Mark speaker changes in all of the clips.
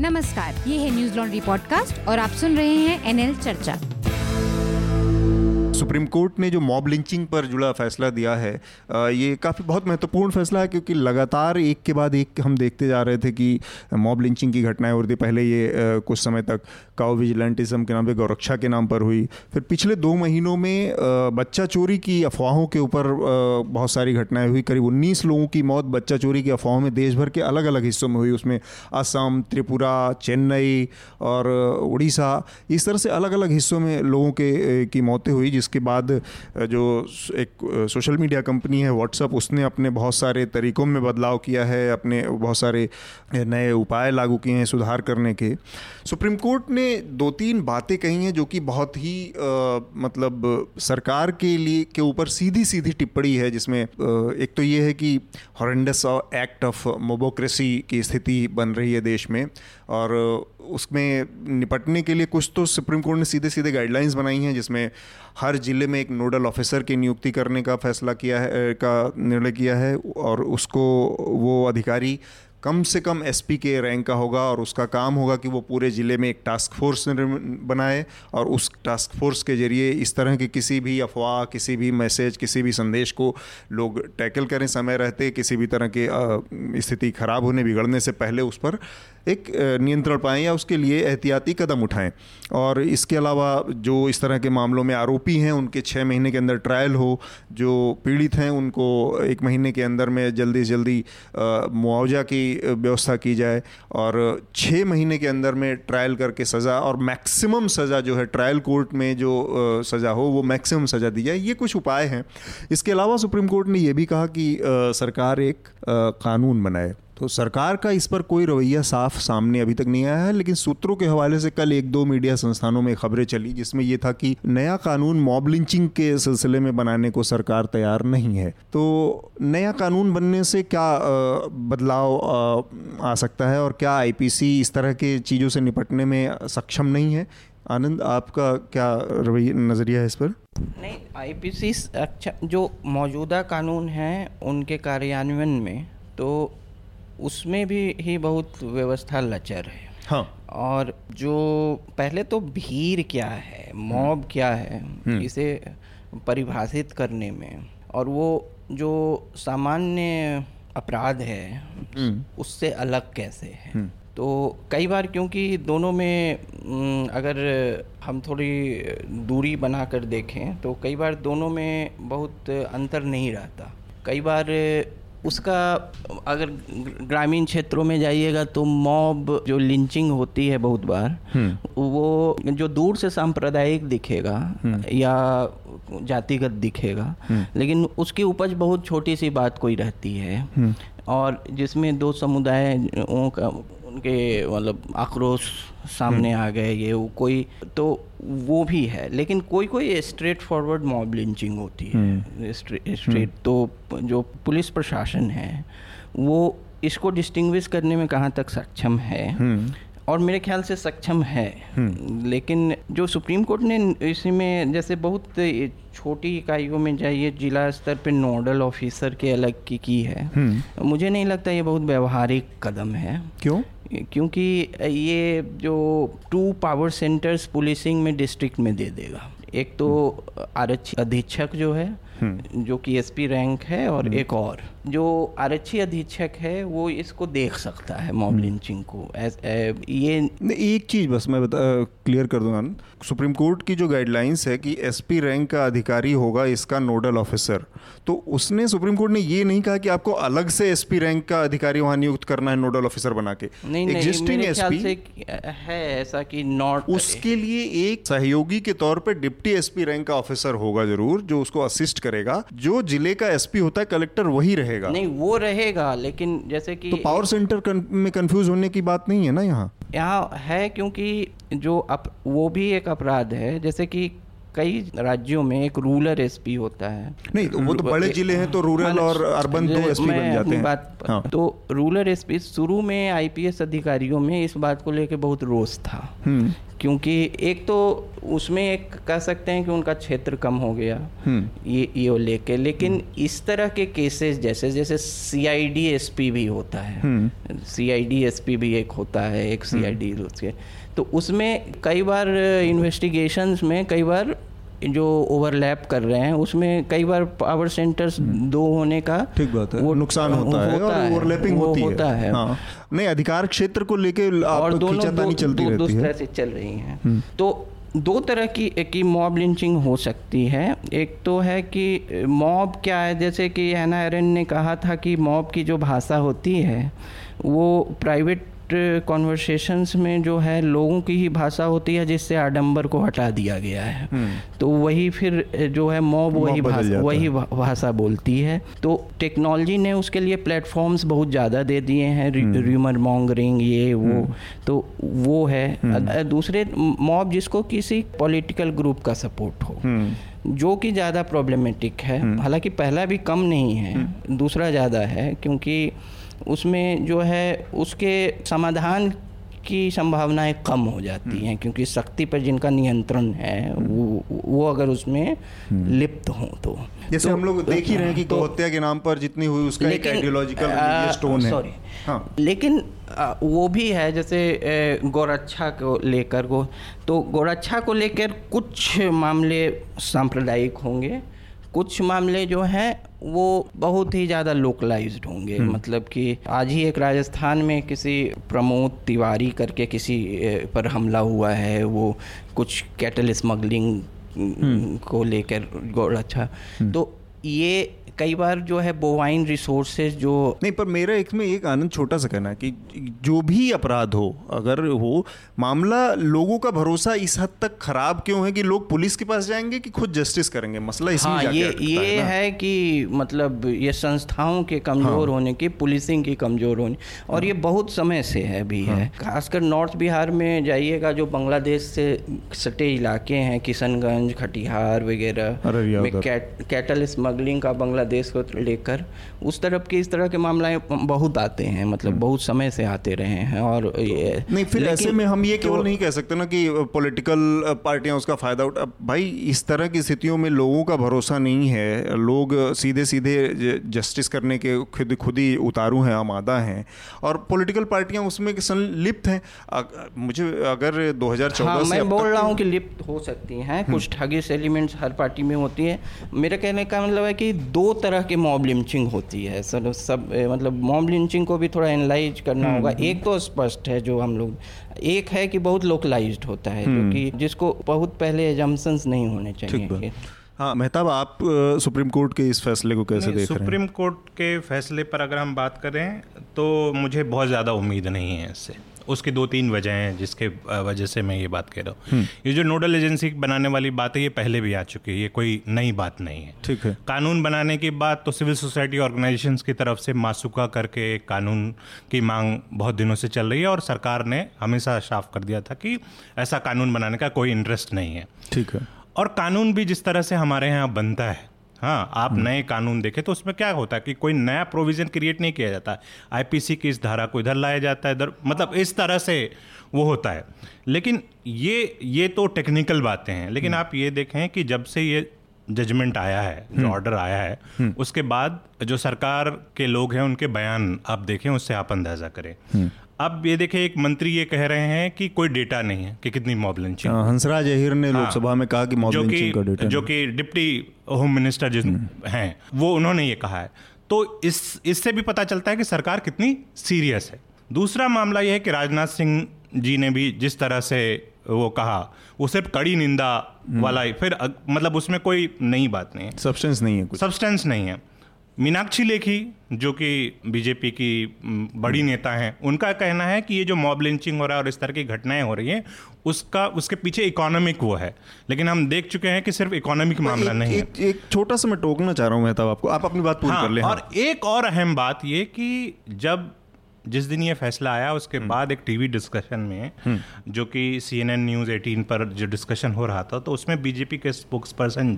Speaker 1: नमस्कार, ये है न्यूज़ लॉन्ड्री पॉडकास्ट और आप सुन रहे हैं एनएल चर्चा।
Speaker 2: सुप्रीम कोर्ट ने जो मॉब लिंचिंग पर जुड़ा फैसला दिया है ये काफ़ी बहुत महत्वपूर्ण फैसला है क्योंकि लगातार एक के बाद एक हम देखते जा रहे थे कि मॉब लिंचिंग की घटनाएँ और थी पहले ये कुछ समय तक काउ विजिलेंटिज्म के नाम पे गौरक्षा के नाम पर हुई। फिर पिछले दो महीनों में बच्चा चोरी की अफवाहों के ऊपर बहुत सारी घटनाएँ हुई। करीब उन्नीस लोगों की मौत बच्चा चोरी की अफवाहों में देश भर के अलग अलग हिस्सों में हुई। उसमें असम, त्रिपुरा, चेन्नई और उड़ीसा, इस तरह से अलग अलग हिस्सों में लोगों के की मौतें हुई, जिसके बाद जो एक सोशल मीडिया कंपनी है व्हाट्सअप उसने अपने बहुत सारे तरीक़ों में बदलाव किया है, अपने बहुत सारे नए उपाय लागू किए हैं सुधार करने के। सुप्रीम कोर्ट ने दो तीन बातें कही हैं जो कि बहुत ही आ, मतलब सरकार के लिए के ऊपर सीधी सीधी टिप्पणी है जिसमें आ, एक तो ये है कि हॉरेंडस एक्ट ऑफ़ मोबोक्रेसी की स्थिति बन रही है देश में और उसमें निपटने के लिए कुछ तो सुप्रीम कोर्ट ने सीधे सीधे गाइडलाइंस बनाई हैं जिसमें हर ज़िले में एक नोडल ऑफिसर की नियुक्ति करने का फैसला किया है का निर्णय किया है और उसको वो अधिकारी कम से कम एसपी के रैंक का होगा और उसका काम होगा कि वो पूरे ज़िले में एक टास्क फोर्स बनाए और उस टास्क फोर्स के ज़रिए इस तरह की किसी भी अफवाह, किसी भी मैसेज किसी भी संदेश को लोग टैकल करें, समय रहते, किसी भी तरह की स्थिति ख़राब होने, बिगड़ने से पहले उस पर एक नियंत्रण पाएँ या उसके लिए एहतियाती कदम उठाएँ। और इसके अलावा जो इस तरह के मामलों में आरोपी हैं, उनके छः महीने के अंदर ट्रायल हो, जो पीड़ित हैं, उनको एक महीने के अंदर में जल्दी से जल्दी मुआवजा की व्यवस्था की जाए और छः महीने के अंदर में ट्रायल करके सज़ा और मैक्सिमम सज़ा जो है, ट्रायल कोर्ट में जो सज़ा हो, वो मैक्सिमम सज़ा दी जाए, ये कुछ उपाय हैं। इसके अलावा सुप्रीम कोर्ट ने ये भी कहा कि सरकार एक कानून बनाए। तो सरकार का इस पर कोई रवैया साफ़ सामने अभी तक नहीं आया है, लेकिन सूत्रों के हवाले से कल एक दो मीडिया संस्थानों में खबरें चली, जिसमें यह था कि नया कानून मॉब लिंचिंग के सिलसिले में बनाने को सरकार तैयार नहीं है। तो नया कानून बनने से क्या बदलाव आ सकता है और क्या आईपीसी इस तरह के चीज़ों से निपटने में सक्षम नहीं है? आनंद, आपका क्या रवैया नज़रिया है इस पर?
Speaker 3: नहीं आईपीसी अच्छा जो मौजूदा कानून हैं, उनके कार्यान्वयन में तो उसमें भी ही बहुत व्यवस्था लचर है
Speaker 2: हाँ
Speaker 3: और जो पहले तो भीड़ क्या है मॉब हम्म। क्या है हम्म। इसे परिभाषित करने में और वो जो सामान्य अपराध है हम्म। उससे अलग कैसे है तो कई बार क्योंकि दोनों में अगर हम थोड़ी दूरी बनाकर देखें तो कई बार दोनों में बहुत अंतर नहीं रहता कई बार उसका अगर ग्रामीण क्षेत्रों में जाइएगा तो मॉब जो लिंचिंग होती है बहुत बार हम्म। वो जो दूर से सांप्रदायिक दिखेगा हम्म। या जातिगत दिखेगा हम्म। लेकिन उसकी उपज बहुत छोटी सी बात कोई रहती है और जिसमें दो समुदायों का उनके मतलब आक्रोश सामने आ गए ये वो कोई तो वो भी है। लेकिन कोई कोई स्ट्रेट फॉरवर्ड मॉब लिंचिंग होती है। स्ट्रेट हम्म। तो जो पुलिस प्रशासन है वो इसको डिस्टिंग्विश करने में कहाँ तक सक्षम है? हम्म। और मेरे ख्याल से सक्षम है। हम्म। लेकिन जो सुप्रीम कोर्ट ने इसमें जैसे बहुत छोटी इकाइयों में जाइए जिला स्तर पे नोडल ऑफिसर के अलग की की है। मुझे नहीं लगता ये बहुत व्यवहारिक कदम है।
Speaker 2: क्यों?
Speaker 3: क्योंकि ये जो टू पावर सेंटर्स पुलिसिंग में डिस्ट्रिक्ट में दे देगा एक तो आरक्षी अधीक्षक जो है। जो कि एसपी रैंक है और हम्म। एक और। जो आरक्षी अधीक्षक है वो इसको देख सकता है मॉब लिंचिंग हम्म। को। एस, ए, ये
Speaker 2: एक चीज़ बस मैं बता क्लियर कर दूँगा सुप्रीम कोर्ट की जो गाइडलाइंस है कि एसपी रैंक का अधिकारी होगा इसका नोडल ऑफिसर। तो उसने सुप्रीम कोर्ट ने ये नहीं कहा कि आपको अलग से एसपी रैंक का अधिकारी वहाँ नियुक्त करना है नोडल ऑफिसर बना के।
Speaker 3: नहीं एग्जिस्टिंग एसपी है ऐसा कि नॉट
Speaker 2: उसके लिए एक सहयोगी के तौर पर डिप्टी एसपी रैंक का ऑफिसर होगा ज़रूर जो उसको असिस्ट करेगा जो ज़िले का एसपी होता है कलेक्टर वही रहेगा।
Speaker 3: नहीं वो रहेगा लेकिन जैसे कि
Speaker 2: तो पावर सेंटर में कंफ्यूज होने की बात नहीं है ना यहाँ?
Speaker 3: यहाँ है क्योंकि जो अप, वो भी एक अपराध है। जैसे कि कई राज्यों में एक रूरल एसपी होता है।
Speaker 2: नहीं तो वो तो बड़े ज़िले हैं तो रूरल और अर्बन दो एसपी बन जाते हैं। बात
Speaker 3: हाँ। तो रूरल एसपी शुरू में आईपीएस अधिकारियों में इस बात को लेकर बहुत रोष था। हम्म। क्योंकि एक तो उसमें एक कह सकते हैं कि उनका क्षेत्र कम हो गया ये ये लेके। लेकिन इस तरह के केसेस जैसे जैसे C I D S P भी होता है C I D S P भी एक होता है एक सी आई डी उसके तो उसमें कई बार इन्वेस्टिगेशंस में कई बार जो ओवरलैप कर रहे हैं उसमें कई बार पावर सेंटर्स दो होने का
Speaker 2: ठीक बात है। वो नुकसान होता है और ओवरलैपिंग होती
Speaker 3: होता है।
Speaker 2: हाँ। नहीं अधिकार क्षेत्र को लेके
Speaker 3: और दोनों दो,
Speaker 2: चलती
Speaker 3: दो, दो
Speaker 2: रहती
Speaker 3: तरह
Speaker 2: है
Speaker 3: से चल रही हैं। तो दो तरह की की मॉब लिंचिंग हो सकती है एक तो है कि मॉब क्या है? जैसे कि हैना एरन ने कहा था कि मॉब की जो भाषा होती है वो प्राइवेट कॉन्वर्सेशंस में जो है लोगों की ही भाषा होती है जिससे आडंबर को हटा दिया गया है। तो वही फिर जो है मॉब वही भाषा वही भाषा बोलती है। तो टेक्नोलॉजी ने उसके लिए प्लेटफॉर्म्स बहुत ज़्यादा दे दिए हैं र्यूमर मॉन्गरिंग ये वो। तो वो है। दूसरे मॉब जिसको किसी पॉलिटिकल ग्रुप का सपोर्ट हो जो कि ज़्यादा प्रॉब्लमेटिक है। हालाँकि पहला भी कम नहीं है दूसरा ज़्यादा है क्योंकि उसमें जो है उसके समाधान की संभावनाएँ कम हो जाती हैं क्योंकि शक्ति पर जिनका नियंत्रण है वो वो अगर उसमें लिप्त हों तो।
Speaker 2: जैसे
Speaker 3: तो-
Speaker 2: हम लोग देख ही रहे हैं कि
Speaker 3: तो-
Speaker 2: गौहत्या के नाम पर जितनी हुई उसका एक आइडियोलॉजिकल स्टोन है।
Speaker 3: सॉरी
Speaker 2: हाँ।
Speaker 3: लेकिन आ, वो भी है जैसे गोरक्षा को लेकर को तो गोरक्षा को लेकर कुछ मामले सांप्रदायिक होंगे कुछ मामले जो हैं वो बहुत ही ज़्यादा लोकलाइज होंगे। मतलब कि आज ही एक राजस्थान में किसी प्रमोद तिवारी करके किसी पर हमला हुआ है वो कुछ कैटल स्मगलिंग को लेकर अच्छा। तो ये कई बार जो है बोवाइन रिसोर्सेज जो
Speaker 2: नहीं पर मेरा इसमें एक आनंद छोटा सा कहना है कि जो भी अपराध हो अगर हो मामला लोगों का भरोसा इस हद तक खराब क्यों है कि लोग पुलिस के पास जाएँगे कि खुद जस्टिस करेंगे मसला इसमें
Speaker 3: हाँ ये ये
Speaker 2: है?
Speaker 3: है कि मतलब ये संस्थाओं के कमज़ोर हाँ। होने की पुलिसिंग की कमज़ोर होने और हाँ। ये बहुत समय से है भी हाँ। है खासकर नॉर्थ बिहार में जाइएगा जो बांग्लादेश से सटे इलाके हैं किशनगंज खटिहार वगैरह में कैटल स्मगलिंग का बांग्लादेश को लेकर उस तरफ़ के इस तरह के मामले बहुत आते हैं मतलब बहुत समय से आते रहे हैं और ये
Speaker 2: नहीं फिर ऐसे में हम ये केवल
Speaker 3: तो-
Speaker 2: नहीं कह सकते ना कि पॉलिटिकल पार्टियाँ उसका फ़ायदा उठा भाई इस तरह की स्थितियों में लोगों का भरोसा नहीं है लोग सीधे सीधे जस्टिस करने के खुद खुद ही उतारू हैं आमादा हैं और पॉलिटिकल पार्टियाँ उसमें संलिप्त हैं। मुझे अगर 2014
Speaker 3: हाँ
Speaker 2: से
Speaker 3: मैं बोल रहा हूँ कि लिप्त हो सकती हैं कुछ ठगिस एलिमेंट्स हर पार्टी में होती है। मेरे कहने का मतलब है कि दो तरह के मॉब लिंचिंग होती है। सर सब मतलब मॉब लिंचिंग को भी थोड़ा एनालाइज करना होगा। एक तो स्पष्ट है जो हम लोग एक है कि बहुत लोकलाइज्ड होता है जो कि जिसको बहुत पहले एजम्पन्स नहीं होने चाहिए
Speaker 2: हाँ मेहताब आप सुप्रीम कोर्ट के इस फैसले को कैसे देख रहे हैं?
Speaker 4: सुप्रीम कोर्ट के फैसले पर अगर हम बात करें तो मुझे बहुत ज़्यादा उम्मीद नहीं है इससे। उसकी दो तीन वजह हैं जिसके वजह से मैं ये बात कह रहा
Speaker 2: हम्म।
Speaker 4: हूँ ये जो नोडल एजेंसी बनाने वाली बात है ये पहले भी आ चुकी है ये कोई नई बात नहीं है।
Speaker 2: ठीक है।
Speaker 4: कानून बनाने की बात तो सिविल सोसाइटी ऑर्गेनाइजेशंस की तरफ़ से मासूका करके एक कानून की मांग बहुत दिनों से चल रही है और सरकार ने हमेशा साफ़ कर दिया था कि ऐसा कानून बनाने का कोई इंटरेस्ट नहीं है।
Speaker 2: ठीक है।
Speaker 4: और कानून भी जिस तरह से हमारे यहाँ बनता है हाँ आप नए कानून देखें तो उसमें क्या होता है कि कोई नया प्रोविज़न क्रिएट नहीं किया जाता। आईपीसी की इस धारा को इधर लाया जाता है इधर मतलब इस तरह से वो होता है। लेकिन ये ये तो टेक्निकल बातें हैं लेकिन आप ये देखें कि जब से ये जजमेंट आया है जो ऑर्डर आया है उसके बाद जो सरकार के लोग हैं उनके बयान आप देखें उससे आप अंदाज़ा करें। अब ये देखें एक मंत्री ये कह रहे हैं कि कोई डेटा नहीं है कि कितनी मॉब लिंचिंग
Speaker 2: हाँ, हंसराज अहिर ने लोकसभा में कहा कि मॉब लिंचिंग का डेटा
Speaker 4: जो कि डिप्टी होम मिनिस्टर जिस हैं वो उन्होंने ये कहा है। तो इस इससे भी पता चलता है कि सरकार कितनी सीरियस है। दूसरा मामला यह है कि राजनाथ सिंह जी ने भी जिस तरह से वो कहा वो सिर्फ़ कड़ी निंदा वाला ही फिर मतलब उसमें कोई नई बात नहीं है।
Speaker 2: सब्सटेंस नहीं है कुछ।
Speaker 4: सब्सटेंस नहीं है। मीनाक्षी लेखी जो कि बीजेपी की बड़ी नेता हैं उनका कहना है कि ये जो मॉब लिंचिंग हो रहा है और इस तरह की घटनाएँ हो रही हैं उसका उसके पीछे इकोनॉमिक वो है। लेकिन हम देख चुके हैं कि सिर्फ़ इकोनॉमिक मामला
Speaker 2: एक,
Speaker 4: नहीं है।
Speaker 2: एक, एक छोटा सा मैं टोकना चाह रहा हूँ मेहताब आपको। आप अपनी बात पूरी
Speaker 4: हाँ,
Speaker 2: कर ले
Speaker 4: और एक और अहम बात ये कि जब जिस दिन ये फैसला आया उसके बाद एक टीवी डिस्कशन में जो कि C N N news eighteen पर जो डिस्कशन हो रहा था तो उसमें बीजेपी के स्पोक्स पर्सन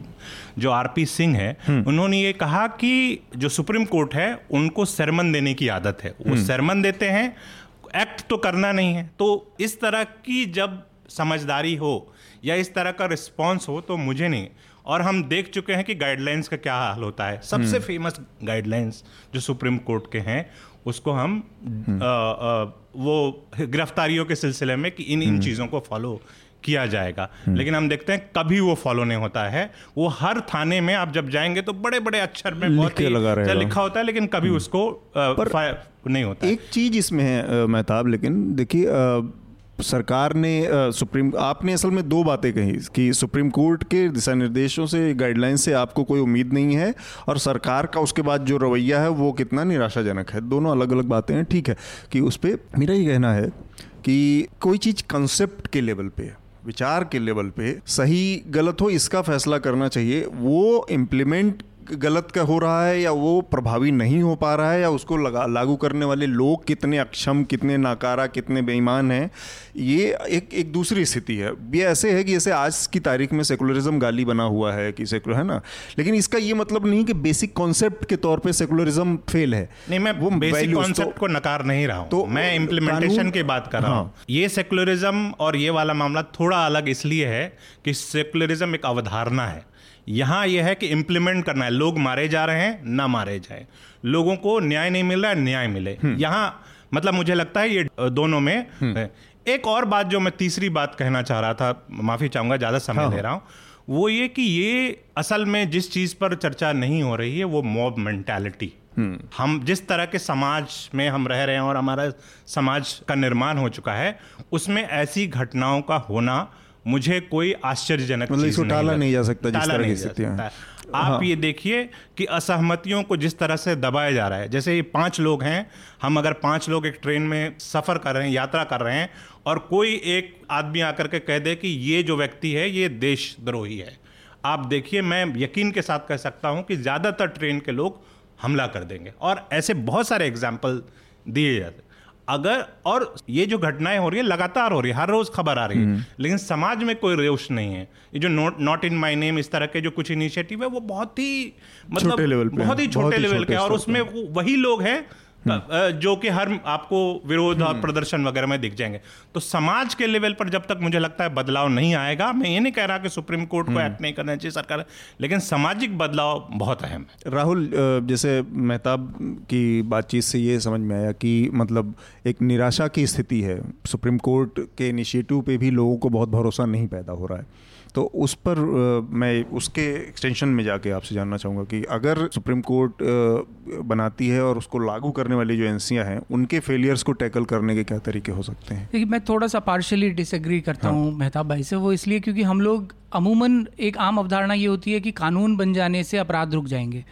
Speaker 4: जो आरपी सिंह है उन्होंने ये कहा कि जो सुप्रीम कोर्ट है उनको सरमन देने की आदत है। वो सरमन देते हैं एक्ट तो करना नहीं है। तो इस तरह की जब समझदारी हो या इस तरह का रिस्पॉन्स हो तो मुझे नहीं। और हम देख चुके हैं कि गाइडलाइंस का क्या हाल होता है। सबसे फ़ेमस गाइडलाइंस जो सुप्रीम कोर्ट के हैं उसको हम आ, आ, वो गिरफ्तारियों के सिलसिले में कि इन इन चीज़ों को फॉलो किया जाएगा। लेकिन हम देखते हैं कभी वो फॉलो नहीं होता है। वो हर थाने में आप जब जाएँगे तो बड़े बड़े अक्षर में बहुत ही
Speaker 2: लगा रहेगा।
Speaker 4: लिखा होता है लेकिन कभी उसको आ,
Speaker 2: पर
Speaker 4: नहीं होता
Speaker 2: एक चीज़ इसमें है मेहताब लेकिन देखिए सरकार ने सुप्रीम, आपने असल में दो बातें कही कि सुप्रीम कोर्ट के दिशा निर्देशों से गाइडलाइन से आपको कोई उम्मीद नहीं है और सरकार का उसके बाद जो रवैया है वो कितना निराशाजनक है। दोनों अलग अलग बातें हैं, ठीक है। कि उस पर मेरा ये कहना है कि कोई चीज़ कंसेप्ट के लेवल पे, विचार के लेवल पे सही गलत हो, इसका फैसला करना चाहिए, वो इम्प्लीमेंट गलत का हो रहा है या वो प्रभावी नहीं हो पा रहा है या उसको लगा लागू करने वाले लोग कितने अक्षम कितने नाकारा कितने बेईमान हैं ये एक एक दूसरी स्थिति है। ये ऐसे है कि जैसे आज की तारीख में सेकुलरिज्म गाली बना हुआ है कि सेकुलर है ना? लेकिन इसका ये मतलब नहीं कि बेसिक कॉन्सेप्ट के तौर पर सेकुलरिज्म फेल है।
Speaker 4: नहीं मैं
Speaker 2: वो
Speaker 4: बेसिक कॉन्सेप्ट
Speaker 2: तो-
Speaker 4: को नकार नहीं रहा हूँ।
Speaker 2: तो
Speaker 4: मैं इम्प्लीमेंटेशन की बात कर रहा हूँ।
Speaker 2: हाँ।
Speaker 4: ये सेकुलरिज्म और ये वाला मामला थोड़ा अलग इसलिए है कि सेकुलरिज्म एक अवधारणा है। यहाँ यह है कि इम्प्लीमेंट करना है लोग मारे जा रहे हैं ना मारे जाए लोगों को न्याय नहीं मिल रहा है न्याय मिले
Speaker 2: हम्म।
Speaker 4: यहाँ मतलब मुझे लगता है ये दोनों में
Speaker 2: हम्म।
Speaker 4: एक और बात जो मैं तीसरी बात कहना चाह रहा था माफ़ी चाहूँगा ज़्यादा समय
Speaker 2: हाँ,
Speaker 4: ले
Speaker 2: हाँ।
Speaker 4: रहा हूँ वो ये कि ये असल में जिस चीज़ पर चर्चा नहीं हो रही है वो मॉब मेंटालिटी हम जिस तरह के समाज में हम रह रहे हैं और हमारा समाज का निर्माण हो चुका है उसमें ऐसी घटनाओं का होना मुझे कोई आश्चर्यजनक
Speaker 2: मतलब इसको टाला नहीं जा सकता जिस
Speaker 4: टाला
Speaker 2: तरह की
Speaker 4: नहीं जा सकता
Speaker 2: हैं।
Speaker 4: है। आप ये देखिए कि असहमतियों को जिस तरह से दबाया जा रहा है जैसे ये पाँच लोग हैं हम अगर पाँच लोग एक ट्रेन में सफ़र कर रहे हैं यात्रा कर रहे हैं और कोई एक आदमी आकर के कह दे कि ये जो व्यक्ति है ये देशद्रोही है आप देखिए मैं यकीन के साथ कह सकता हूँ कि ज़्यादातर ट्रेन के लोग हमला कर देंगे और ऐसे बहुत सारे एग्ज़ाम्पल दिए जाते अगर और ये जो घटनाएँ हो रही है लगातार हो रही है हर रोज खबर आ रही
Speaker 2: हम्म।
Speaker 4: है लेकिन समाज में कोई रोष नहीं है ये जो not not in my name इस तरह के जो कुछ इनिशिएटिव है वो बहुत ही मतलब बहुत ही छोटे लेवल के और उसमें वही लोग हैं जो कि हर आपको विरोध और प्रदर्शन वगैरह में दिख जाएँगे। तो समाज के लेवल पर जब तक मुझे लगता है बदलाव नहीं आएगा मैं ये नहीं कह रहा कि सुप्रीम कोर्ट को एक्ट नहीं करना चाहिए सरकार लेकिन सामाजिक बदलाव बहुत अहम है।
Speaker 2: राहुल जैसे मेहताब की बातचीत से ये समझ में आया कि मतलब एक निराशा की स्थिति है। सुप्रीम कोर्ट के इनिशिएटिव पे भी लोगों को बहुत भरोसा नहीं पैदा हो रहा है। तो उस पर मैं उसके एक्सटेंशन में जाके आपसे जानना चाहूँगा कि अगर सुप्रीम कोर्ट बनाती है और उसको लागू करने वाली जो एजेंसियाँ हैं उनके फेलियर्स को टैकल करने के क्या तरीके हो सकते हैं?
Speaker 5: देखिए मैं थोड़ा सा पार्शली डिसएग्री करता हाँ। हूँ। मेहताब भाई से। वो इसलिए क्योंकि हम लोग अमूमन एक आम अवधारणा ये होती है कि कानून बन जाने से अपराध रुक जाएँगे।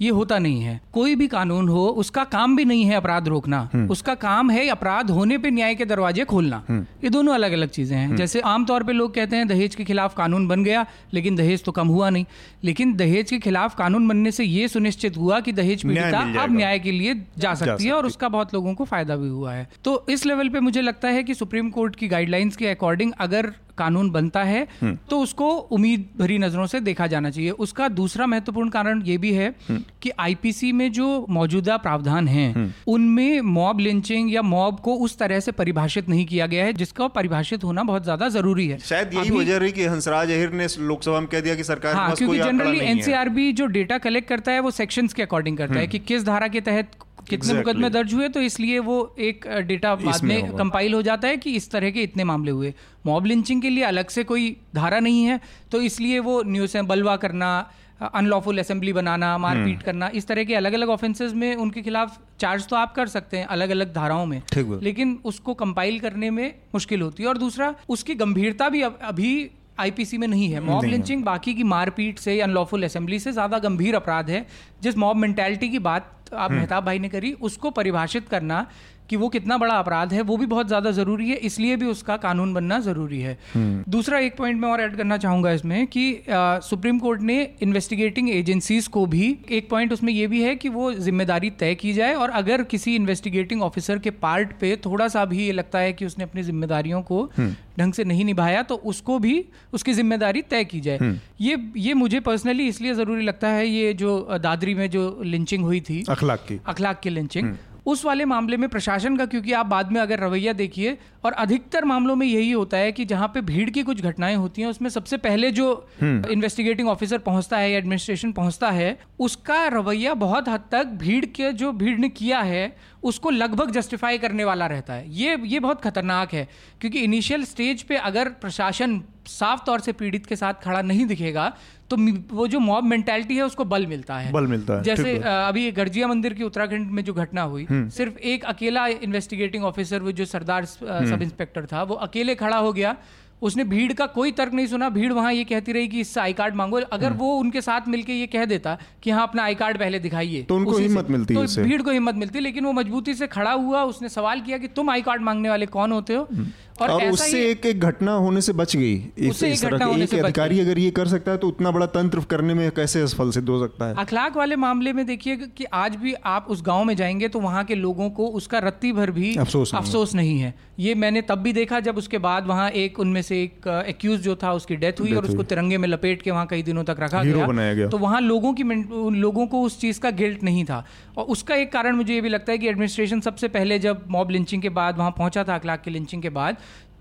Speaker 5: ये होता नहीं है। कोई भी कानून हो उसका काम भी नहीं है अपराध रोकना। उसका काम है अपराध होने पे न्याय के दरवाजे खोलना। ये दोनों अलग अलग चीज़ें हैं। जैसे आमतौर पे लोग कहते हैं दहेज के खिलाफ कानून बन गया लेकिन दहेज तो कम हुआ नहीं। लेकिन दहेज के खिलाफ कानून बनने से ये सुनिश्चित हुआ कि दहेज पीड़िता अब न्याय के लिए जा सकती है और उसका बहुत लोगों को फ़ायदा भी हुआ है। तो इस लेवल पे मुझे लगता है कि सुप्रीम कोर्ट की गाइडलाइंस के अकॉर्डिंग अगर कानून बनता है तो उसको उम्मीद भरी नज़रों से देखा जाना चाहिए। उसका दूसरा महत्वपूर्ण कारण ये भी है कि आईपीसी में जो मौजूदा प्रावधान हैं उनमें मॉब लिंचिंग या मॉब को उस तरह से परिभाषित नहीं किया गया है जिसका परिभाषित होना बहुत ज़्यादा ज़रूरी है।
Speaker 2: शायद यही वजह रही कि हंसराज अहिर ने लोकसभा में कह दिया कि सरकार
Speaker 5: हाँ क्योंकि जनरली एनसीआरबी जो डेटा कलेक्ट करता है वो सेक्शंस के अकॉर्डिंग करता है कि किस धारा के तहत कितने
Speaker 2: Exactly.
Speaker 5: मुकदमे दर्ज हुए तो इसलिए वो एक डेटा बाद में कंपाइल हो जाता है कि इस तरह के इतने मामले हुए। मॉब लिंचिंग के लिए अलग से कोई धारा नहीं है तो इसलिए वो न्यूज़ बलवा करना अनलॉफुल असेंबली बनाना मारपीट करना इस तरह के अलग अलग ऑफेंसेज में उनके खिलाफ चार्ज तो आप कर सकते हैं अलग अलग धाराओं में। लेकिन उसको कंपाइल करने में मुश्किल होती है। और दूसरा उसकी गंभीरता भी अभी आईपीसी में नहीं है। मॉब लिंचिंग बाकी की मारपीट से अनलॉफुल असेंबली से ज़्यादा गंभीर अपराध है जिस मॉब मेंटेलिटी की बात आप मेहताब भाई ने करी उसको परिभाषित करना कि वो कितना बड़ा अपराध है वो भी बहुत ज़्यादा ज़रूरी है इसलिए भी उसका कानून बनना ज़रूरी है। दूसरा एक पॉइंट मैं और ऐड करना चाहूँगा इसमें कि अ, सुप्रीम कोर्ट ने इन्वेस्टिगेटिंग एजेंसीज को भी एक पॉइंट उसमें ये भी है कि वो ज़िम्मेदारी तय की जाए और अगर किसी इन्वेस्टिगेटिंग ऑफिसर के पार्ट पे थोड़ा सा भी ये लगता है कि उसने अपनी जिम्मेदारियों को ढंग से नहीं निभाया तो उसको भी उसकी ज़िम्मेदारी तय की जाए। ये ये मुझे पर्सनली इसलिए ज़रूरी लगता है ये जो दादरी में जो लिंचिंग हुई थी
Speaker 2: अखलाक की।
Speaker 5: अखलाक की लिंचिंग उस वाले मामले में प्रशासन का क्योंकि आप बाद में अगर रवैया देखिए और अधिकतर मामलों में यही होता है कि जहाँ पे भीड़ की कुछ घटनाएँ होती हैं उसमें सबसे पहले जो इन्वेस्टिगेटिंग ऑफिसर पहुँचता है या एडमिनिस्ट्रेशन पहुँचता है उसका रवैया बहुत हद तक भीड़ के जो भीड़ ने किया है उसको लगभग जस्टिफाई करने वाला रहता है। ये ये बहुत खतरनाक है क्योंकि इनिशियल स्टेज पे अगर प्रशासन साफ़ तौर से पीड़ित के साथ खड़ा नहीं दिखेगा तो वो जो मॉब मेंटालिटी है उसको बल मिलता है।
Speaker 2: बल मिलता है,
Speaker 5: जैसे अभी गर्जिया मंदिर की उत्तराखंड में जो घटना हुई सिर्फ़ एक अकेला इन्वेस्टिगेटिंग ऑफिसर वो जो सरदार सब इंस्पेक्टर था वो अकेले खड़ा हो गया उसने भीड़ का कोई तर्क नहीं सुना भीड़ वहाँ ये कहती रही कि इससे आई कार्ड मांगो। अगर वो उनके साथ मिलकर ये कह देता कि हाँ अपना आई कार्ड पहले दिखाइए।
Speaker 2: तो उनको हिम्मत मिलती
Speaker 5: तो भीड़ को हिम्मत मिलती लेकिन वो मजबूती से खड़ा हुआ उसने सवाल किया कि तुम आई कार्ड मांगने वाले कौन होते हो? और,
Speaker 2: और उससे एक एक घटना होने से बच गई। इस, इस
Speaker 5: एक
Speaker 2: तरह के एक अधिकारी अगर ये कर सकता है तो उतना बड़ा तंत्र करने में कैसे असफल सिद्ध हो सकता है?
Speaker 5: अखलाक वाले मामले में देखिए कि आज भी आप उस गाँव में जाएँगे तो वहाँ के लोगों को उसका रत्ती भर भी
Speaker 2: अफसोस नहीं है।
Speaker 5: अफसोस नहीं है। ये मैंने तब भी देखा जब उसके बाद वहाँ एक उनमें से एक एक्यूज जो था उसकी डेथ हुई और उसको तिरंगे में लपेट के वहाँ कई दिनों तक रखा गया। तो वहाँ लोगों की लोगों को उस चीज़ का गिल्ट नहीं था। और उसका एक कारण मुझे ये भी लगता है कि एडमिनिस्ट्रेशन सबसे पहले जब मॉब लिंचिंग के बाद वहाँ पहुँचा था अखलाक की लिंचिंग के बाद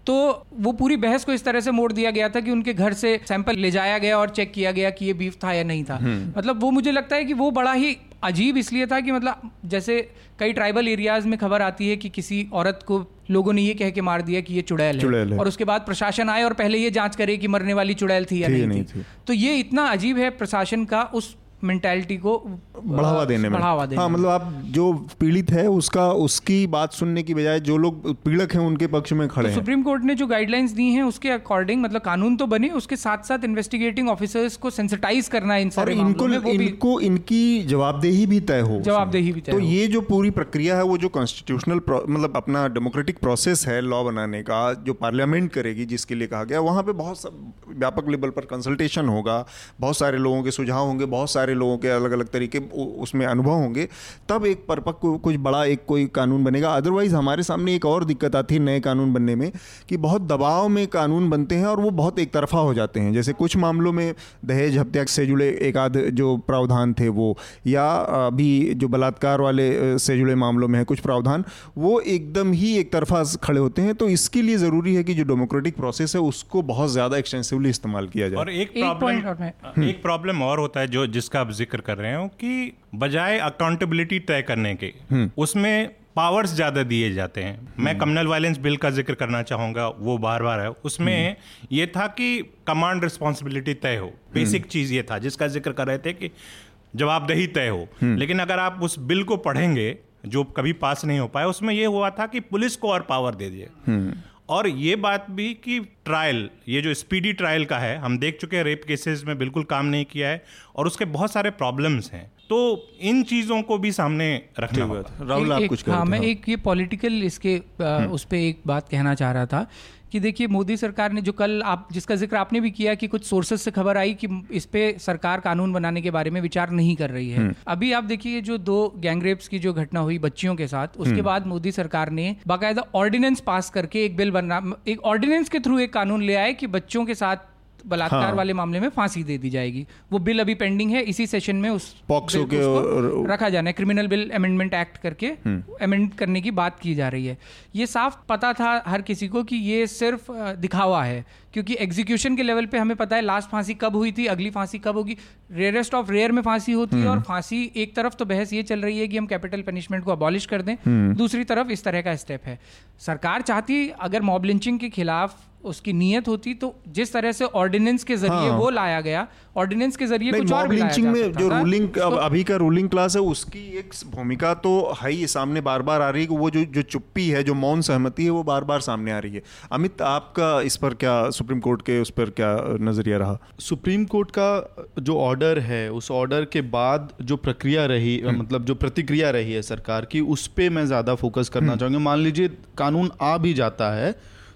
Speaker 5: तो वो पूरी बहस को इस तरह से मोड़ दिया गया था कि उनके घर से सैंपल ले जाया गया और चेक किया गया कि ये बीफ था या नहीं था मतलब वो मुझे लगता है कि वो बड़ा ही अजीब इसलिए था कि मतलब जैसे कई ट्राइबल एरियाज़ में खबर आती है कि किसी औरत को लोगों ने ये कह के मार दिया कि ये चुड़ैल
Speaker 2: चुड़ैल
Speaker 5: है
Speaker 2: है।
Speaker 5: और उसके बाद प्रशासन आए और पहले ये जाँच करे कि मरने वाली चुड़ैल थी या
Speaker 2: थी या
Speaker 5: नहीं,
Speaker 2: नहीं
Speaker 5: थी
Speaker 2: थी।
Speaker 5: तो ये इतना अजीब है प्रशासन का उस मेंटालिटी को
Speaker 2: बढ़ावा देने में।
Speaker 5: बढ़ावा देने
Speaker 2: हाँ मतलब आप जो पीड़ित है उसका उसकी बात सुनने की बजाय जो लोग पीड़क हैं उनके पक्ष में खड़े
Speaker 5: तो
Speaker 2: हैं।
Speaker 5: सुप्रीम कोर्ट ने जो गाइडलाइंस दी हैं उसके अकॉर्डिंग मतलब कानून तो बने उसके साथ साथ इन्वेस्टिगेटिंग ऑफिसर्स को सेंसिटाइज करना है इन
Speaker 2: और
Speaker 5: सारे
Speaker 2: इनको
Speaker 5: में वो भी
Speaker 2: इनको इनकी जवाबदेही भी तय हो
Speaker 5: जवाबदेही भी तय
Speaker 2: तो ये जो पूरी प्रक्रिया है वो जो कॉन्स्टिट्यूशनल मतलब अपना डेमोक्रेटिक प्रोसेस है लॉ बनाने का जो पार्लियामेंट करेगी जिसके लिए कहा गया वहाँ पे बहुत व्यापक लेवल पर कंसल्टेशन होगा बहुत सारे लोगों के सुझाव होंगे बहुत सारे लोगों के अलग अलग तरीके उसमें अनुभव होंगे। तब एक परिपक्व कुछ बड़ा एक कोई कानून बनेगा। अदरवाइज़ हमारे सामने एक और दिक्कत आती है नए कानून बनने में कि बहुत दबाव में कानून बनते हैं और वो बहुत एक तरफा हो जाते हैं। जैसे कुछ मामलों में दहेज हत्या से जुड़े एक आध जो प्रावधान थे वो या अभी जो बलात्कार वाले से जुड़े मामलों में है कुछ प्रावधान वो एकदम ही एक तरफा खड़े होते हैं। तो इसके लिए ज़रूरी है कि जो डेमोक्रेटिक प्रोसेस है उसको बहुत ज़्यादा एक्सटेंसिवली इस्तेमाल किया जाए।
Speaker 4: एक
Speaker 5: एक
Speaker 4: प्रॉब्लम एक प्रॉब्लम और होता है जो जिसका आप ज़िक्र कर रहे हो कि बजाय अकाउंटेबिलिटी तय करने के उसमें पावर्स ज़्यादा दिए जाते हैं। मैं कम्युनल वायलेंस बिल का ज़िक्र करना चाहूँगा वो बार बार है। उसमें ये था कि कमांड रिस्पॉन्सिबिलिटी तय हो। बेसिक चीज़ ये था जिसका ज़िक्र कर रहे थे कि जवाबदेही तय हो। लेकिन अगर आप उस बिल को पढ़ेंगे जो कभी पास नहीं हो पाया उसमें यह हुआ था कि पुलिस को और पावर दे दिए। और ये बात भी कि ट्रायल ये जो स्पीडी ट्रायल का है हम देख चुके हैं रेप केसेस में बिल्कुल काम नहीं किया है और उसके बहुत सारे प्रॉब्लम्स हैं। तो इन चीज़ों को भी सामने रखना होगा।
Speaker 2: राहुल आप कुछ
Speaker 5: हाँ मैं
Speaker 2: हाँ।
Speaker 5: एक ये पॉलिटिकल इसके आ, उस पर एक बात कहना चाह रहा था कि देखिए मोदी सरकार ने जो कल आप जिसका ज़िक्र आपने भी किया कि कुछ सोर्सेज से खबर आई कि इस पे सरकार कानून बनाने के बारे में विचार नहीं कर रही है। अभी आप देखिए जो दो गैंगरेप्स की जो घटना हुई बच्चियों के साथ उसके बाद मोदी सरकार ने बाकायदा ऑर्डिनेंस पास करके एक बिल बना एक ऑर्डिनेंस के थ्रू एक कानून ले आए कि बच्चों के साथ बलात्कार
Speaker 2: हाँ।
Speaker 5: वाले मामले में फांसी दे दी जाएगी। वो बिल अभी पेंडिंग है इसी सेशन में उस
Speaker 2: पॉक्सो
Speaker 5: के
Speaker 2: और-
Speaker 5: रखा जाना है। क्रिमिनल बिल अमेंडमेंट एक्ट करके अमेंड करने की बात की जा रही है। ये साफ़ पता था हर किसी को कि ये सिर्फ़ दिखावा है। क्योंकि एग्जीक्यूशन के लेवल पे हमें पता है लास्ट फांसी कब हुई थी अगली फांसी कब होगी। रेयरेस्ट ऑफ़ रेयर में फांसी होती है और फांसी एक तरफ़ तो बहस ये चल रही है कि हम कैपिटल पनिशमेंट को अबॉलिश कर दें दूसरी तरफ़ इस तरह का स्टेप है। सरकार चाहती अगर मॉब लिंचिंग के खिलाफ उसकी नीयत होती तो जिस तरह से ऑर्डिनेंस के ज़रिए
Speaker 2: हाँ।
Speaker 5: वो लाया गया ऑर्डिनेंस के ज़रिए कुछ और भी लाया
Speaker 2: लिंचिंग में जो रूलिंग
Speaker 5: उसको-
Speaker 2: अभी का रूलिंग क्लास है उसकी एक भूमिका तो है ही सामने बार बार आ रही है कि वो जो जो चुप्पी है जो मौन सहमति है वो बार बार सामने आ रही है। अमित आपका इस पर क्या सुप्रीम कोर्ट के उस पर क्या नज़रिया रहा?
Speaker 6: सुप्रीम कोर्ट का जो ऑर्डर है उस ऑर्डर के बाद जो प्रक्रिया रही मतलब जो प्रतिक्रिया रही है सरकार की उस पर मैं ज़्यादा फोकस करना चाहूँगा। मान लीजिए कानून आ भी जाता है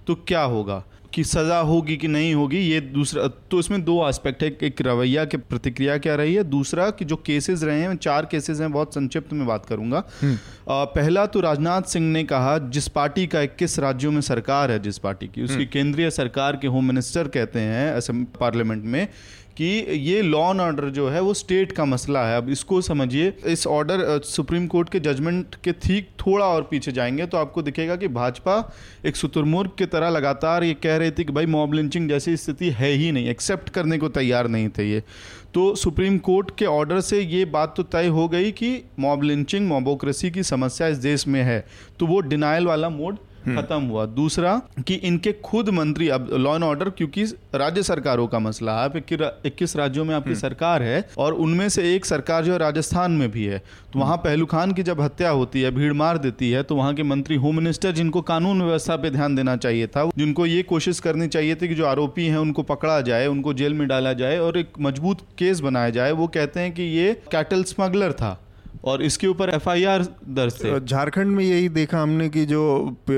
Speaker 6: तो क्या होगा? कि सज़ा होगी कि नहीं होगी ये दूसरा तो इसमें दो एस्पेक्ट है एक रवैया की प्रतिक्रिया क्या रही है दूसरा कि जो केसेस रहे हैं चार केसेस हैं बहुत संक्षिप्त में बात करूँगा। आ, पहला तो राजनाथ सिंह ने कहा जिस पार्टी का 21 राज्यों में सरकार है जिस पार्टी की उसकी केंद्रीय सरकार के होम मिनिस्टर कहते हैं असम पार्लियामेंट में कि ये लॉ एंड ऑर्डर जो है, वो स्टेट का मसला है अब इसको समझिए, इस ऑर्डर सुप्रीम कोर्ट के जजमेंट के ठीक थोड़ा और पीछे जाएँगे तो आपको दिखेगा कि भाजपा एक शुतुरमुर्ग की तरह लगातार ये कह रही थी कि भाई मॉब लिंचिंग जैसी स्थिति है ही नहीं एक्सेप्ट करने को तैयार नहीं थे ये तो सुप्रीम कोर्ट के ऑर्डर से ये बात तो तय हो गई कि मॉब लिंचिंग मॉबोक्रेसी की समस्या इस देश में है तो वो डिनाइल वाला मोड। खत्म हुआ दूसरा कि इनके खुद मंत्री अब लॉ एंड ऑर्डर क्योंकि राज्य सरकारों का मसला है इक्कीस राज्यों में आपकी हम्म। सरकार है और उनमें से एक सरकार जो है राजस्थान में भी है तो वहाँ हम्म। पहलू खान की जब हत्या होती है भीड़ मार देती है तो वहाँ के मंत्री होम मिनिस्टर जिनको कानून व्यवस्था पे ध्यान देना चाहिए था जिनको ये कोशिश करनी चाहिए थी कि जो आरोपी हैं उनको पकड़ा जाए उनको जेल में डाला जाए और एक मज़बूत केस बनाया जाए वो कहते हैं कि ये कैटल स्मगलर था और इसके ऊपर एफआईआर दर्ज थे।
Speaker 2: झारखंड में यही देखा हमने कि जो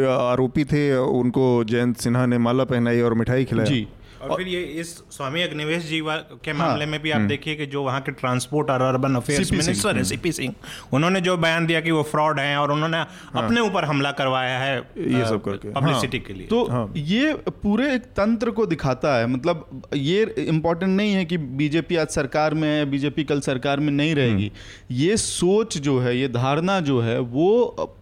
Speaker 2: आरोपी थे उनको जयंत सिन्हा ने माला पहनाई और मिठाई खिलाई।
Speaker 4: जी। और फिर ये इस स्वामी अग्निवेश जी के हाँ, मामले में भी आप हम्म। देखिए कि जो वहाँ के ट्रांसपोर्ट और अर्बन अफेयर्स मिनिस्टर है सीपी सिंह उन्होंने जो बयान दिया कि वो फ्रॉड हैं और उन्होंने हाँ, अपने ऊपर हमला करवाया है
Speaker 2: ये सब करके।
Speaker 4: पब्लिसिटी हाँ, के लिए।
Speaker 6: तो हाँ, ये पूरे एक तंत्र को दिखाता है। मतलब ये इम्पोर्टेंट नहीं है कि बीजेपी आज सरकार में है बीजेपी कल सरकार में नहीं रहेगी। हम्म। ये सोच जो है ये धारणा जो है वो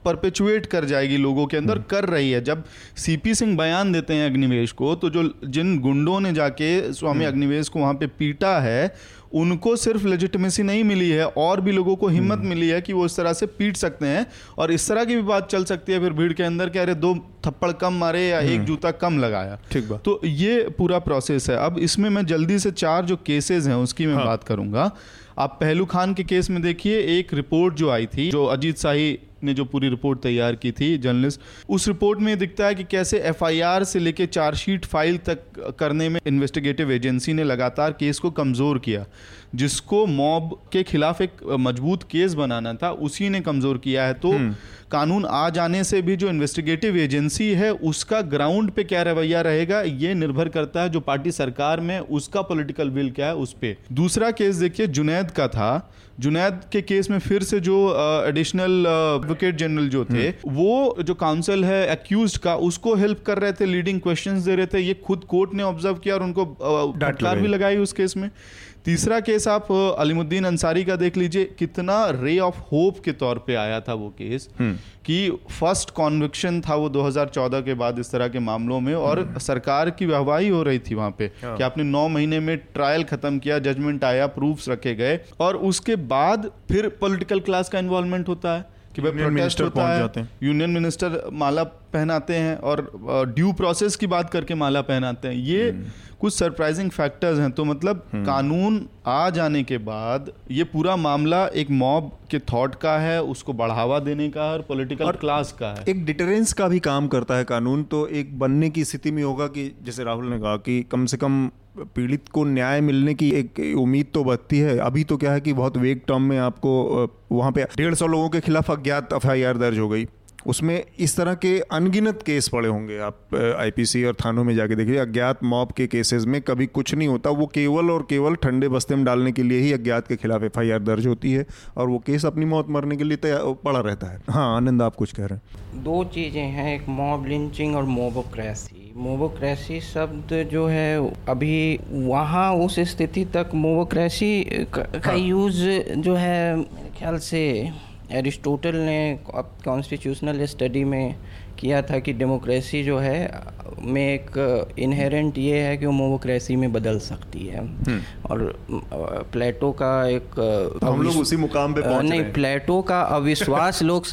Speaker 6: परपेचुएट कर जाएगी लोगों के अंदर हम्म। कर रही है। जब सीपी सिंह बयान देते हैं अग्निवेश को तो जो जिन गुंडों गुंडों ने जाके स्वामी हम्म। अग्निवेश को वहाँ पे पीटा है उनको सिर्फ़ लेजिटिमेसी नहीं मिली है और भी लोगों को हिम्मत हम्म। मिली है कि वो इस तरह से पीट सकते हैं और इस तरह की भी बात चल सकती है फिर भीड़ के अंदर कि अरे दो थप्पड़ कम मारे या एक हम्म। जूता कम लगाया
Speaker 2: ठीक बात
Speaker 6: तो ये पूरा प्रोसेस है अब इसमें मैं जल्दी से चार जो केसेस हैं उसकी मैं हाँ। बात करूँगा आप पहलू खान के केस में देखिए एक रिपोर्ट जो आई थी जो अजीत शाही ने जो पूरी रिपोर्ट तैयार की थी जर्नलिस्ट उस रिपोर्ट में दिखता है कि कैसे एफआईआर से लेके चार्जशीट फ़ाइल तक करने में इन्वेस्टिगेटिव एजेंसी ने लगातार केस को कमज़ोर किया जिसको मॉब के खिलाफ एक मज़बूत केस बनाना था उसी ने कमज़ोर किया है तो हम्म। कानून आ जाने से भी जो इन्वेस्टिगेटिव एजेंसी है उसका ग्राउंड पे क्या रवैया रहेगा ये निर्भर करता है जो पार्टी सरकार में उसका पॉलिटिकल विल क्या है उस पर दूसरा केस देखिए जुनैद का था जुनैद के केस में फिर से जो एडिशनल एडवोकेट जनरल जो थे हम्म। वो जो काउंसिल है एक्यूज का उसको हेल्प कर रहे थे लीडिंग क्वेश्चन दे रहे थे। ये खुद कोर्ट ने ऑब्ज़र्व किया और उनको डाटलार भी लगाई उस केस में। तीसरा केस आप अलीमुद्दीन अंसारी का देख लीजिए कितना रे ऑफ़ होप के तौर पे आया था वो केस हम्म। कि फ़र्स्ट कॉन्विक्शन था वो 2014 के बाद इस तरह के मामलों में और हम्म। सरकार की वाहवाही हो रही थी वहाँ पे हाँ। कि आपने नौ महीने में ट्रायल खत्म किया जजमेंट आया प्रूफ्स रखे गए और उसके बाद फिर पॉलिटिकल क्लास का इन्वॉल्वमेंट होता है कि भाई प्रोटेस्ट होता है यूनियन मिनिस्टर माला पहनाते हैं और ड्यू प्रोसेस की बात करके माला पहनाते हैं। ये हम्म। कुछ सरप्राइजिंग फैक्टर्स हैं। तो मतलब हम्म। कानून आ जाने के बाद ये पूरा मामला एक मॉब के थॉट का है उसको बढ़ावा देने का और पॉलिटिकल और क्लास का है।
Speaker 2: एक डिटरेंस का भी काम करता है कानून। तो एक बनने की स्थिति में होगा कि जैसे राहुल ने कहा कि कम से कम पीड़ित को न्याय मिलने की एक उम्मीद तो बचती है। अभी तो क्या है कि बहुत वेग टर्म में आपको वहाँ पे डेढ़ सौ लोगों के खिलाफ अज्ञात एफआईआर दर्ज हो गई। उसमें इस तरह के अनगिनत केस पड़े होंगे। आप आईपीसी और थानों में जाके देखिए अज्ञात मॉब के केसेस में कभी कुछ नहीं होता। वो केवल और केवल ठंडे बस्ते में डालने के लिए ही अज्ञात के खिलाफ एफआईआर दर्ज होती है और वो केस अपनी मौत मरने के लिए पड़ा रहता है। हाँ आनंद आप कुछ कह रहे हैं।
Speaker 3: दो चीज़ें हैं एक मॉब लिंचिंग और मोबोक्रेसी। मोबोक्रेसी शब्द जो है अभी वहाँ उस स्थिति तक मोबोक्रेसी का हाँ। यूज़ जो है मेरे ख्याल से एरिस्टोटल ने कॉन्स्टिट्यूशनल स्टडी में किया था कि डेमोक्रेसी जो है में एक इनहेरेंट ये है कि वो मोमोक्रेसी में बदल सकती है। हम्म। और प्लेटो का एक
Speaker 2: तो हम लोग उसी मुकाम पे पहुँच
Speaker 3: नहीं प्लेटो का अविश्वास लोक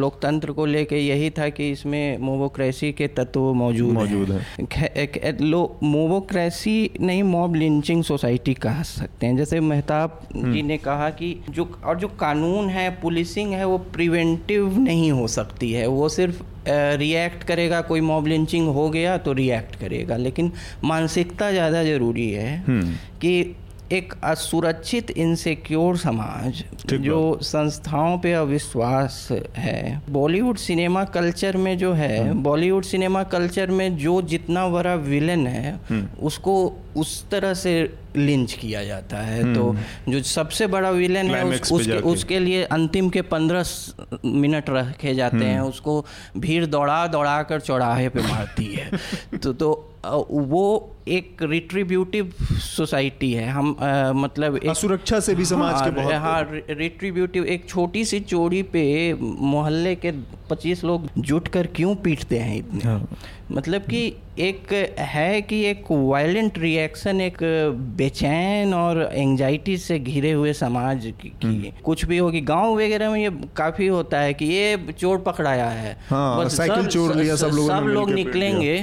Speaker 3: लोकतंत्र को लेके यही था कि इसमें मोमोक्रेसी के तत्व मौजूद
Speaker 2: मौजूद
Speaker 3: है। लो मोमोक्रेसी नहीं मॉब लिंचिंग सोसाइटी कह सकते हैं। जैसे मेहताब हम्म। जी ने कहा कि जो और जो कानून है पुलिसिंग है वो प्रिवेंटिव नहीं हो सकती है। वो सिर्फ़ रिएक्ट करेगा कोई मॉब लिंचिंग हो गया तो रिएक्ट करेगा लेकिन मानसिकता ज़्यादा ज़रूरी है हम्म। कि एक असुरक्षित इनसिक्योर समाज जो संस्थाओं पे अविश्वास है। बॉलीवुड सिनेमा कल्चर में जो है बॉलीवुड सिनेमा कल्चर में जो जितना बड़ा विलन है हम्म। उसको उस तरह से लिंच किया जाता है। तो जो सबसे बड़ा विलेन है उस, उसके, उसके लिए अंतिम के पंद्रह मिनट रखे जाते हैं उसको भीड़ दौड़ा दौड़ा कर चौराहे पे मारती है। तो तो वो एक रिट्रीब्यूटिव सोसाइटी है। हम अ, मतलब एक
Speaker 2: सुरक्षा से भी समाज हाँ, के
Speaker 3: हाँ,
Speaker 2: बहुत
Speaker 3: हाँ रिट्रीब्यूटिव एक छोटी सी चोरी पे मोहल्ले के पच्चीस लोग जुट कर क्यों पीटते हैं इतने?
Speaker 2: हाँ।
Speaker 3: मतलब कि एक है कि एक वायलेंट रिएक्शन एक बेचैन और एंजाइटी से घिरे हुए समाज की,
Speaker 2: हम्म।
Speaker 3: की कुछ भी होगी। गाँव वगैरह में ये काफ़ी होता है कि ये चोर पकड़ाया है।
Speaker 2: हाँ, साइकिल चोर लिया, सब लोगों ने
Speaker 3: सब लोग निकलेंगे।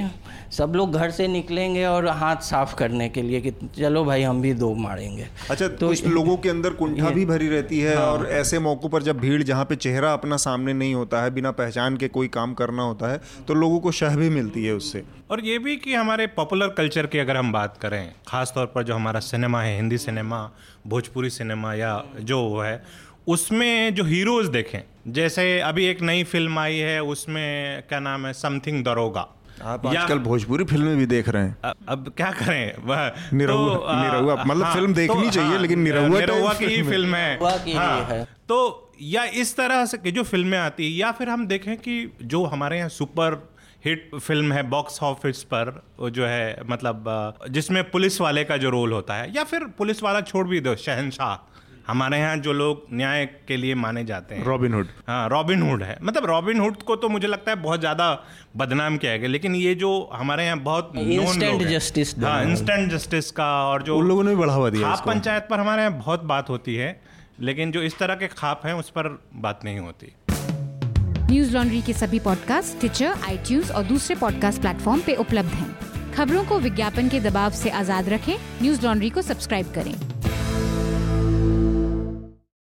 Speaker 3: सब लोग घर से निकलेंगे और हाथ साफ़ करने के लिए कि चलो भाई हम भी दो मारेंगे।
Speaker 2: अच्छा
Speaker 3: तो
Speaker 2: कुछ लोगों के अंदर कुंठा भी भरी रहती है
Speaker 3: हाँ।
Speaker 2: और ऐसे मौकों पर जब भीड़ जहाँ पे चेहरा अपना सामने नहीं होता है बिना पहचान के कोई काम करना होता है तो लोगों को शह भी मिलती है उससे।
Speaker 4: और ये भी कि हमारे पॉपुलर कल्चर की अगर हम बात करें ख़ासतौर पर जो हमारा सिनेमा है हिंदी सिनेमा भोजपुरी सिनेमा या जो है उसमें जो हीरोज देखें जैसे अभी एक नई फ़िल्म आई है उसमें क्या नाम है समथिंग दरोगा।
Speaker 2: आप आजकल भोजपुरी फ़िल्में भी देख रहे हैं।
Speaker 4: अ- अब क्या करें? वह
Speaker 2: निरहुआ-
Speaker 4: आ,
Speaker 2: निरहुआ, मतलब फ़िल्म देखनी चाहिए, लेकिन निरहुआ
Speaker 4: निरहुआ की ही
Speaker 2: फ़िल्म है।
Speaker 4: फ़िल्म है
Speaker 3: ही
Speaker 4: हाँ, तो या इस तरह से की जो फ़िल्में आती है या फिर हम देखें कि जो हमारे यहाँ सुपर हिट फ़िल्म है बॉक्स ऑफ़िस पर वो जो है मतलब जिसमें पुलिस वाले का जो रोल होता है या फिर पुलिस वाला छोड़ भी दो शहनशाह। हमारे यहाँ जो लोग न्याय के लिए माने जाते हैं।
Speaker 2: रॉबिनहुड
Speaker 4: हाँ रॉबिन हुड है। मतलब रॉबिनहुड को तो मुझे लगता है बहुत ज़्यादा बदनाम किया गया लेकिन ये जो हमारे यहाँ बहुत
Speaker 3: Instant
Speaker 4: लोग हैं। हाँ इंस्टेंट जस्टिस का और जो
Speaker 2: उन लोगों ने भी बढ़ावा दिया
Speaker 4: खाप पंचायत पर हमारे यहाँ बहुत बात होती है लेकिन जो इस तरह के खाप हैं उस पर बात नहीं होती।
Speaker 1: न्यूज़ लॉन्ड्री के सभी पॉडकास्ट ट्विटर आईटीज और दूसरे पॉडकास्ट प्लेटफॉर्म पे उपलब्ध हैं। खबरों को विज्ञापन के दबाव से आज़ाद रखें। न्यूज़ लॉन्ड्री को सब्सक्राइब करें।